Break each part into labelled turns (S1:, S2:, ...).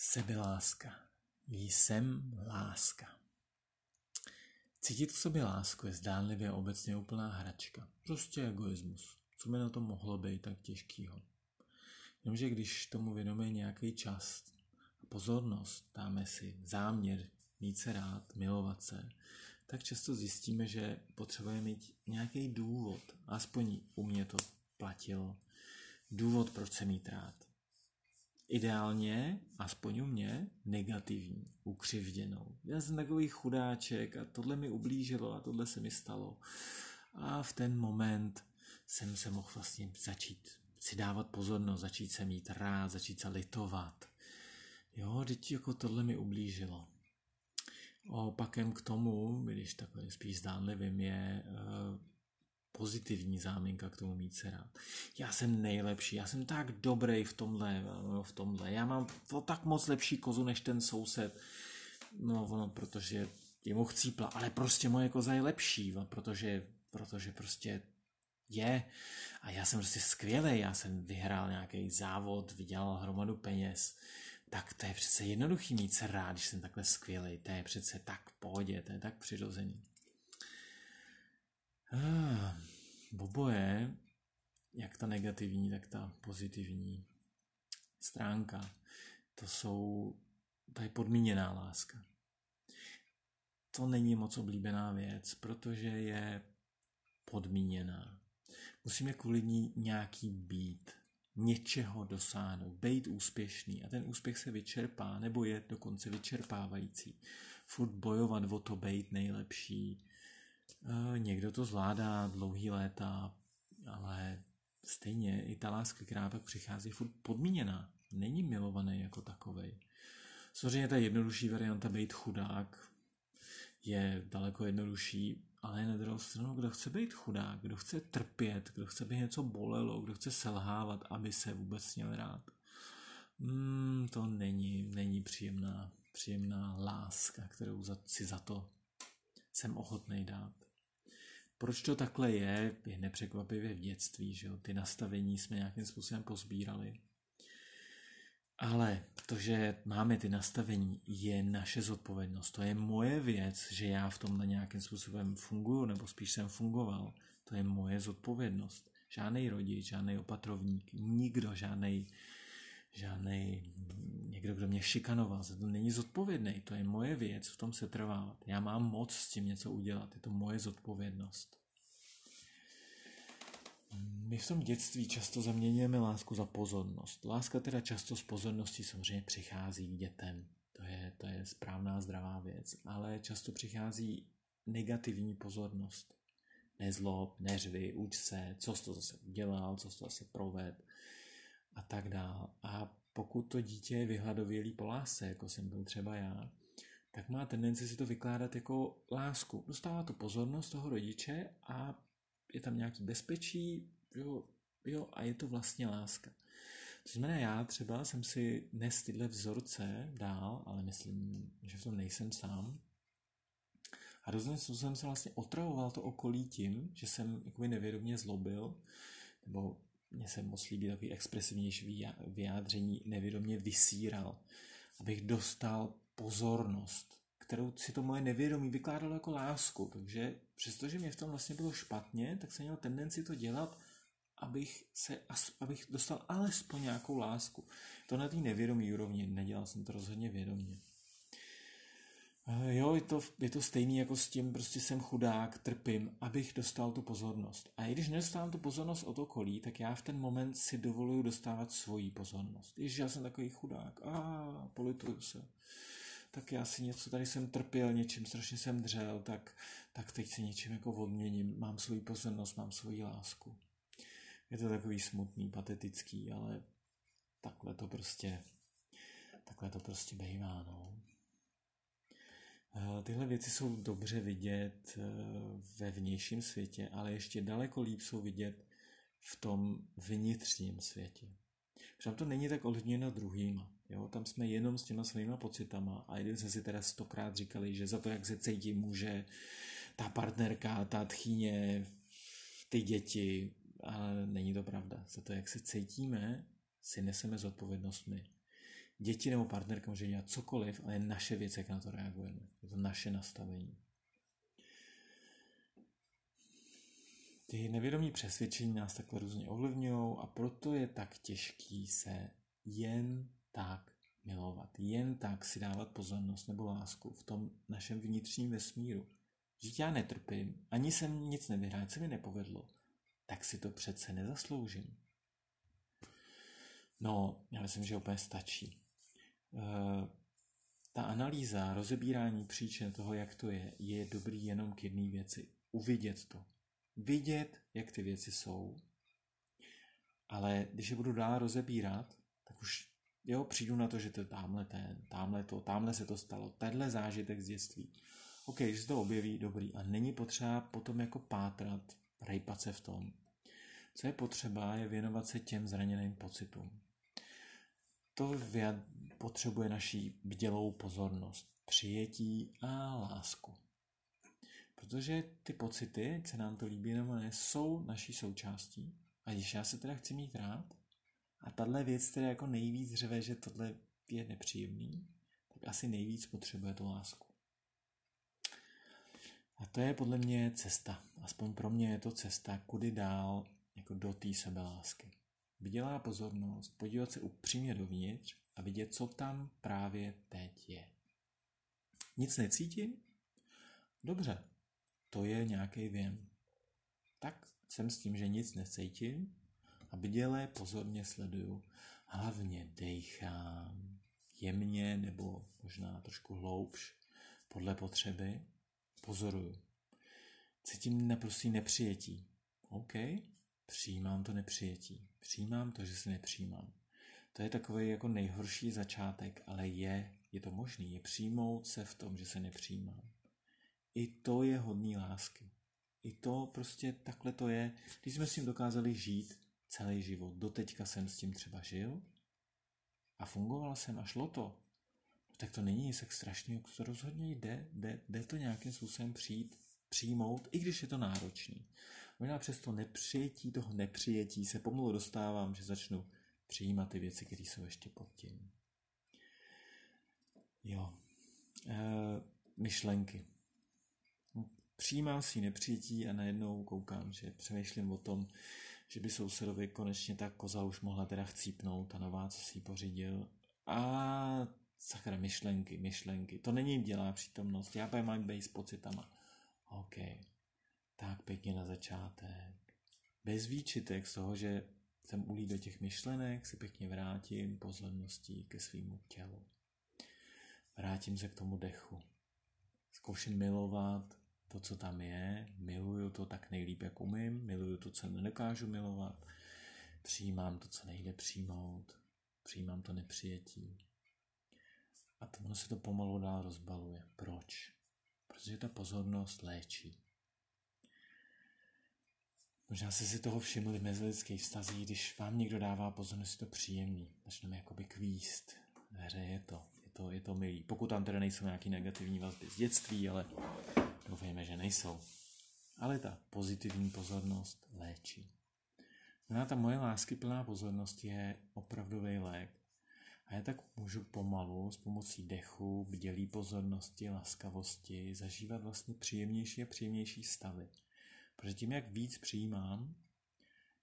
S1: Sebeláska. Jsem láska. Cítit v sobě lásku je zdánlivě obecně úplná hračka. Prostě egoismus. Co by na to mohlo být tak těžkýho? Jenomže když tomu věnujeme nějaký čas a pozornost, dáme si záměr mít se rád, milovat se, tak často zjistíme, že potřebujeme mít nějaký důvod, aspoň u mě to platilo, důvod, proč se mít rád. Ideálně, aspoň u mě, negativní, ukřivděnou. Já jsem takový chudáček a tohle mi ublížilo a tohle se mi stalo. A v ten moment jsem se mohl vlastně začít si dávat pozornost, začít se mít rád, začít se litovat. Jo, teď jako tohle mi ublížilo. Opakem k tomu, když takhle spíš zdánlivým, je uh, pozitivní záminka k tomu mít se rád. Já jsem nejlepší, já jsem tak dobrý v tomhle, no, v tomhle. Já mám to tak moc lepší kozu než ten soused. No, ono, protože je mu chcípla, ale prostě moje koza je lepší, protože, protože prostě je. A já jsem prostě skvělý, já jsem vyhrál nějaký závod, vydělal hromadu peněz. Tak to je přece jednoduchý mít se rád, když jsem takhle skvělý. To je přece tak v pohodě, to je tak přirozený. Ah, oboje, jak ta negativní, tak ta pozitivní stránka, to jsou, to je podmíněná láska. To není moc oblíbená věc, protože je podmíněná. Musíme kvůli ní nějaký být, něčeho dosáhnout, být úspěšný a ten úspěch se vyčerpá nebo je dokonce vyčerpávající. Furt bojovat o to být nejlepší, někdo to zvládá dlouhý léta, ale stejně i ta láska, která pak přichází, furt podmíněná. Není milovaný jako takovej. Samozřejmě ta jednodušší varianta být chudák je daleko jednodušší, ale na druhou stranu, kdo chce být chudák, kdo chce trpět, kdo chce, aby něco bolelo, kdo chce selhávat, aby se vůbec měl rád. Mm, to není, není příjemná, příjemná láska, kterou za, si za to jsem ochotný dát. Proč to takhle je, je nepřekvapivě v dětství, že jo? ty nastavení jsme nějakým způsobem pozbírali. Ale to, že máme ty nastavení, je naše zodpovědnost. To je moje věc, že já v tomhle nějakým způsobem funguju, nebo spíš jsem fungoval. To je moje zodpovědnost. Žádný rodič, žádný opatrovník, nikdo, žádný žádný někdo, kdo mě šikanoval, to není zodpovědný, to je moje věc, v tom se trvávat. Já mám moc s tím něco udělat, je to moje zodpovědnost. My v tom dětství často zaměňujeme lásku za pozornost. Láska teda často z pozornosti samozřejmě přichází k dětem. To je, to je správná, zdravá věc. Ale často přichází negativní pozornost. Nezlob, neřvy, uč se, co jsi to zase udělal, co jsi to zase proved a tak dál. A pokud to dítě je vyhladovělý po lásce, jako jsem byl třeba já, tak má tendenci si to vykládat jako lásku. Dostává to pozornost toho rodiče a je tam nějaký bezpečí, jo, jo, a je to vlastně láska. To znamená, já třeba jsem si nes tyhle vzorce dál, ale myslím, že v tom nejsem sám. A rozhodně jsem se vlastně otravoval to okolí tím, že jsem jakoby nevědomě zlobil, nebo mně se moc líbí takový expresivnější vyjádření, nevědomě vysíral, abych dostal pozornost, kterou si to moje nevědomí vykládalo jako lásku. Takže přestože mě v tom vlastně bylo špatně, tak jsem měl tendenci to dělat, abych, se, abych dostal alespoň nějakou lásku. To na té nevědomí úrovni, nedělal jsem to rozhodně vědomě. Eh, jo, je to, je to stejný jako s tím, prostě jsem chudák, trpím, abych dostal tu pozornost. A i když nedostávám tu pozornost od okolí, tak já v ten moment si dovoluju dostávat svoji pozornost. Ježiš, já jsem takový chudák, a polituju se. Tak já si něco, tady jsem trpěl něčím, strašně jsem dřel, tak, tak teď si něčím jako odměním. Mám svoji pozornost, mám svoji lásku. Je to takový smutný, patetický, ale takhle to prostě, takhle to prostě bývá, no. Eh, tyhle věci jsou dobře vidět eh, ve vnějším světě, ale ještě daleko líp jsou vidět v tom vnitřním světě. Protože to není tak ovlivněno druhýma. Jo? Tam jsme jenom s těma svýma pocitama a jeden jsme si teda stokrát říkali, že za to, jak se cítí, může ta partnerka, ta tchýně, ty děti, ale není to pravda. Za to, jak se cítíme, si neseme zodpovědnost my. Děti nebo partnerka může dělat cokoliv, ale je naše věc, jak na to reagujeme. Je to naše nastavení. Ty nevědomí přesvědčení nás takhle různě ovlivňují a proto je tak těžký se jen tak milovat, jen tak si dávat pozornost nebo lásku v tom našem vnitřním vesmíru. Že já netrpím, ani jsem nic nevyhrál, se mi nepovedlo, tak si to přece nezasloužím. No, já myslím, že úplně stačí. E, ta analýza, rozebírání příčin toho, jak to je, je dobrý jenom k jedné věci. Uvidět to. Vidět, jak ty věci jsou. Ale když je budu dál rozebírat, tak už jo, přijdu na to, že to je tamhle ten, tamhle to, tamhle se to stalo, tenhle zážitek z dětství. OK, že se to objeví, dobrý. A není potřeba potom jako pátrat, rejpat se v tom. Co je potřeba, je věnovat se těm zraněným pocitům. To potřebuje naší bdělou pozornost, přijetí a lásku. Protože ty pocity, se nám to líbí nebo ne, jsou naší součástí. A když já se teda chci mít rád, a tahle věc teda jako nejvíc řve, že tohle je nepříjemný, tak asi nejvíc potřebuje tu lásku. A to je podle mě cesta. Aspoň pro mě je to cesta, kudy dál jako do té sebelásky. Vydělá pozornost, podívat se upřímně dovnitř a vidět, co tam právě teď je. Nic necítím? Dobře, to je nějaký věm. Tak jsem s tím, že nic necítím a bděle pozorně sleduju. Hlavně dejchám jemně nebo možná trošku hloubš podle potřeby. Pozoruju. Cítím naprostý nepřijetí. OK, přijímám to nepřijetí. Přijímám to, že se nepřijímám. To je takový jako nejhorší začátek, ale je, je to možný, je přijmout se v tom, že se nepřijímám. I to je hodný lásky. I to prostě takhle to je. Když jsme s tím dokázali žít celý život, doteďka jsem s tím třeba žil a fungoval jsem a šlo to, tak to není nic tak strašného, to rozhodně jde, jde, jde to nějakým způsobem přijít, přijmout, i když je to náročný. Možná přes to nepřijetí toho nepřijetí se pomalu dostávám, že začnu přijímat ty věci, které jsou ještě pod tím. Jo. E, myšlenky. Přijímám si nepřijetí a najednou koukám, že přemýšlím o tom, že by sousedovi konečně ta koza už mohla teda chcípnout a nová, co si ji pořídil. A sakra, myšlenky, myšlenky. To není dělá přítomnost. Já pak mám být s pocitama. OK. Tak pěkně na začátek. Bez výčitek z toho, že jsem ulí do těch myšlenek, si pěkně vrátím pozorností ke svýmu tělu. Vrátím se k tomu dechu. Zkouším milovat to, co tam je, miluju to tak nejlíp, jak umím, miluju to, co nedokážu milovat, přijímám to, co nejde přijmout, přijímám to nepřijetí. A to ono se to pomalu dál rozbaluje. Proč? Protože ta pozornost léčí. Možná jste si toho všimli v mezilidských vztazích, když vám někdo dává pozornost, je to příjemný. Začneme jakoby kvíst. Hře je to, je to, je to milý. Pokud tam teda nejsou nějaký negativní vazby z dětství, ale doufejme, že nejsou. Ale ta pozitivní pozornost léčí. Znamená, ta moje lásky plná pozornost je opravdový lék. A já tak můžu pomalu s pomocí dechu, bdělý pozornosti, laskavosti zažívat vlastně příjemnější a příjemnější stavy. Protože tím, jak víc přijímám,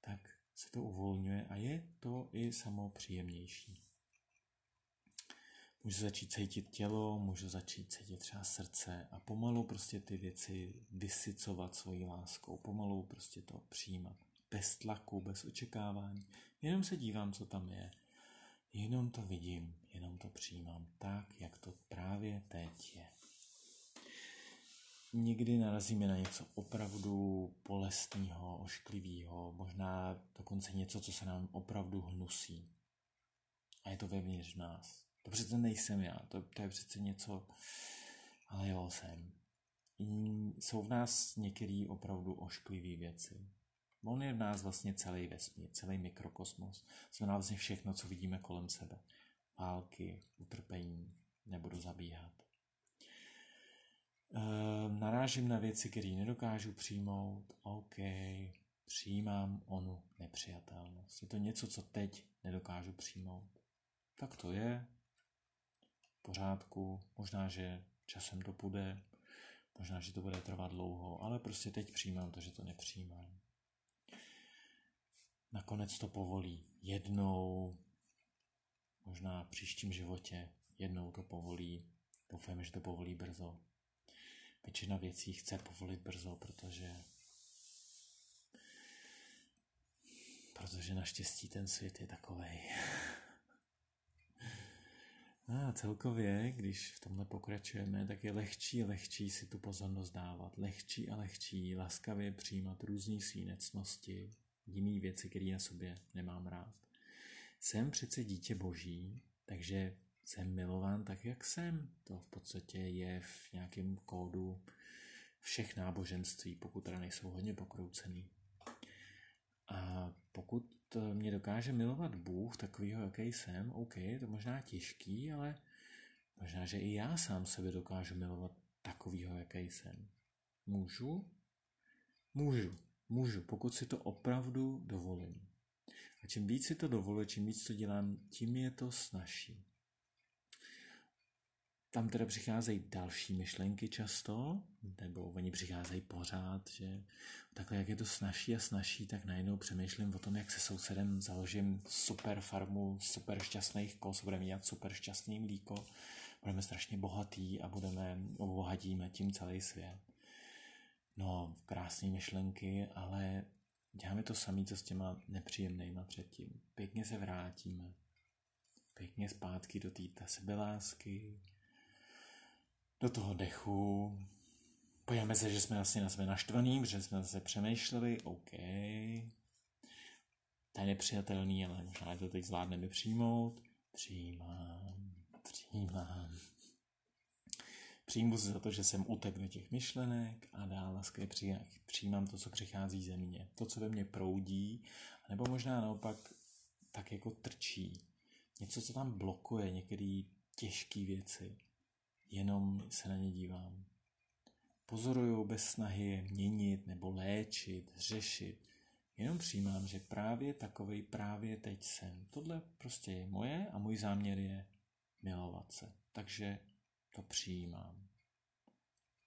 S1: tak se to uvolňuje a je to i samo příjemnější. Můžu začít cítit tělo, můžu začít cítit třeba srdce a pomalu prostě ty věci vysycovat svojí láskou, pomalu prostě to přijímat. Bez tlaku, bez očekávání. Jenom se dívám, co tam je. Jenom to vidím, jenom to přijímám tak, jak to právě teď je někdy narazíme na něco opravdu bolestného, ošklivého, možná dokonce něco, co se nám opravdu hnusí. A je to vevnitř nás. To přece nejsem já, to, to je přece něco, ale jo, jsem. Jsou v nás některé opravdu ošklivé věci. On je v nás vlastně celý vesmír, celý mikrokosmos. Znamená vlastně všechno, co vidíme kolem sebe. Války, utrpení, nebudu zabíhat. Ehm, narážím na věci, které nedokážu přijmout. OK, přijímám onu nepřijatelnost. Je to něco, co teď nedokážu přijmout. Tak to je, v pořádku, možná, že časem to půjde, možná, že to bude trvat dlouho, ale prostě teď přijímám to, že to nepřijímám. Nakonec to povolí jednou, možná v příštím životě, jednou to povolí, doufám, že to povolí brzo. Většina věcí chce povolit brzo, protože protože naštěstí ten svět je takovej. A celkově, když v tomhle pokračujeme, tak je lehčí lehčí si tu pozornost dávat. Lehčí a lehčí laskavě přijímat různé svínecnosti, jiný věci, které na sobě nemám rád. Jsem přece dítě boží, takže jsem milován tak, jak jsem. To v podstatě je v nějakém kódu všech náboženství, pokud teda nejsou hodně pokroucený. A pokud mě dokáže milovat Bůh takovýho, jaký jsem, OK, je to možná těžký, ale možná, že i já sám sebe dokážu milovat takovýho, jaký jsem. Můžu? Můžu. Můžu, pokud si to opravdu dovolím. A čím víc si to dovoluji, čím víc to dělám, tím je to snažší. Tam teda přicházejí další myšlenky často, nebo oni přicházejí pořád, že takhle jak je to snažší a snažší, tak najednou přemýšlím o tom, jak se sousedem založím super farmu super šťastných kos, budeme mít super šťastný mlíko, budeme strašně bohatý a budeme, obohatíme tím celý svět. No, krásné myšlenky, ale děláme to samé, co s těma nepříjemnýma předtím. Pěkně se vrátíme, pěkně zpátky do té sebelásky, do toho dechu. Pojďme se, že jsme asi na sebe naštvaný, protože jsme zase přemýšleli, OK, to je nepřijatelný, ale možná to teď zvládneme přijmout. Přijímám, přijímám. Přijmu se za to, že jsem utek do těch myšlenek a dál laskavě přijímám to, co přichází ze mě. To, co ve mně proudí, nebo možná naopak tak jako trčí. Něco, co tam blokuje některé těžké věci jenom se na ně dívám. Pozoruju bez snahy je měnit nebo léčit, řešit. Jenom přijímám, že právě takovej právě teď jsem. Tohle prostě je moje a můj záměr je milovat se. Takže to přijímám.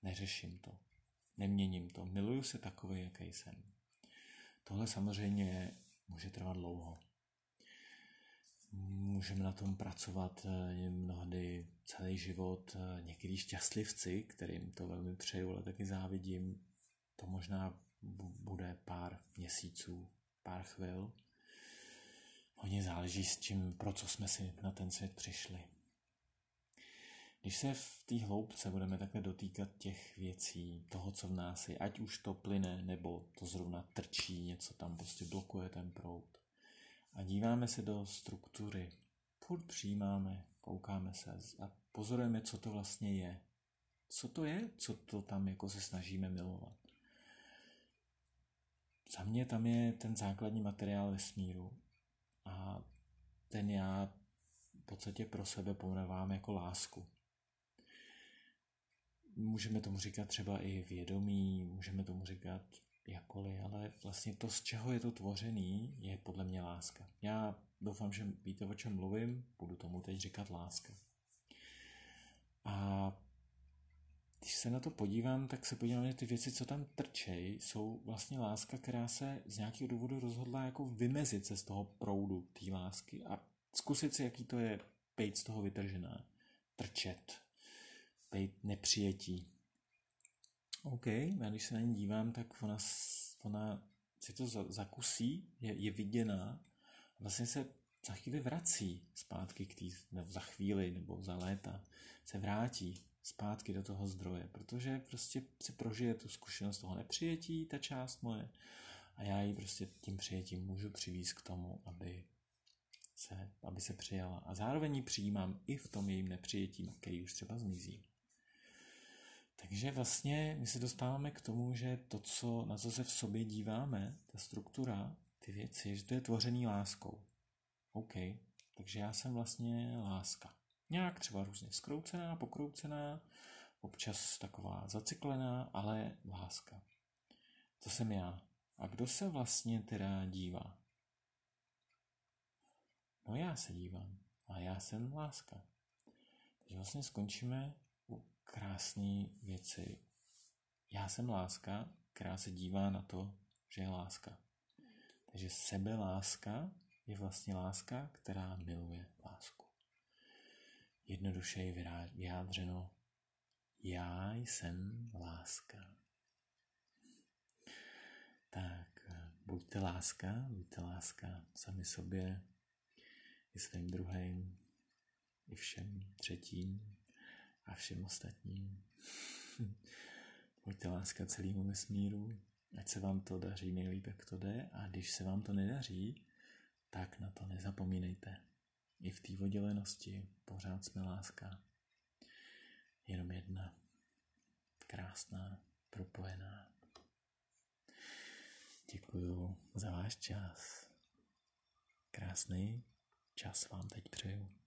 S1: Neřeším to. Neměním to. Miluju se takový, jaký jsem. Tohle samozřejmě může trvat dlouho. Můžeme na tom pracovat eh, mnohdy celý život. Eh, někdy šťastlivci, kterým to velmi přeju, ale taky závidím, to možná bude pár měsíců, pár chvil. Hodně záleží s tím, pro co jsme si na ten svět přišli. Když se v té hloubce budeme takhle dotýkat těch věcí, toho, co v nás je, ať už to plyne, nebo to zrovna trčí, něco tam prostě blokuje ten proud, a díváme se do struktury. Furt přijímáme, koukáme se a pozorujeme, co to vlastně je. Co to je, co to tam jako se snažíme milovat. Za mě tam je ten základní materiál vesmíru a ten já v podstatě pro sebe pojmenovám jako lásku. Můžeme tomu říkat třeba i vědomí, můžeme tomu říkat jakkoliv, ale vlastně to, z čeho je to tvořený, je podle mě láska. Já doufám, že víte, o čem mluvím, budu tomu teď říkat láska. A když se na to podívám, tak se podívám, že ty věci, co tam trčej, jsou vlastně láska, která se z nějakého důvodu rozhodla jako vymezit se z toho proudu té lásky a zkusit si, jaký to je být z toho vytržená. Trčet, být nepřijetí, OK, já když se na ní dívám, tak ona, ona si to zakusí, je, je viděná, vlastně se za chvíli vrací zpátky k té, nebo za chvíli, nebo za léta, se vrátí zpátky do toho zdroje, protože prostě si prožije tu zkušenost toho nepřijetí, ta část moje, a já ji prostě tím přijetím můžu přivízt k tomu, aby se, aby se přijala. A zároveň ji přijímám i v tom jejím nepřijetí, který už třeba zmizí. Takže vlastně my se dostáváme k tomu, že to, co, na co se v sobě díváme, ta struktura, ty věci, že to je tvořený láskou. OK, takže já jsem vlastně láska. Nějak třeba různě skroucená, pokroucená, občas taková zacyklená, ale láska. To jsem já. A kdo se vlastně teda dívá? No já se dívám. A já jsem láska. Takže vlastně skončíme krásné věci. Já jsem láska, která se dívá na to, že je láska. Takže sebeláska je vlastně láska, která miluje lásku. Jednoduše je vyjádřeno já jsem láska. Tak, buďte láska, buďte láska sami sobě, i svým druhým, i všem třetím a všem ostatním. buďte láska celému vesmíru, ať se vám to daří nejlíp, jak to jde, a když se vám to nedaří, tak na to nezapomínejte. I v té oddělenosti pořád jsme láska. Jenom jedna. Krásná, propojená. Děkuju za váš čas. Krásný čas vám teď přeju.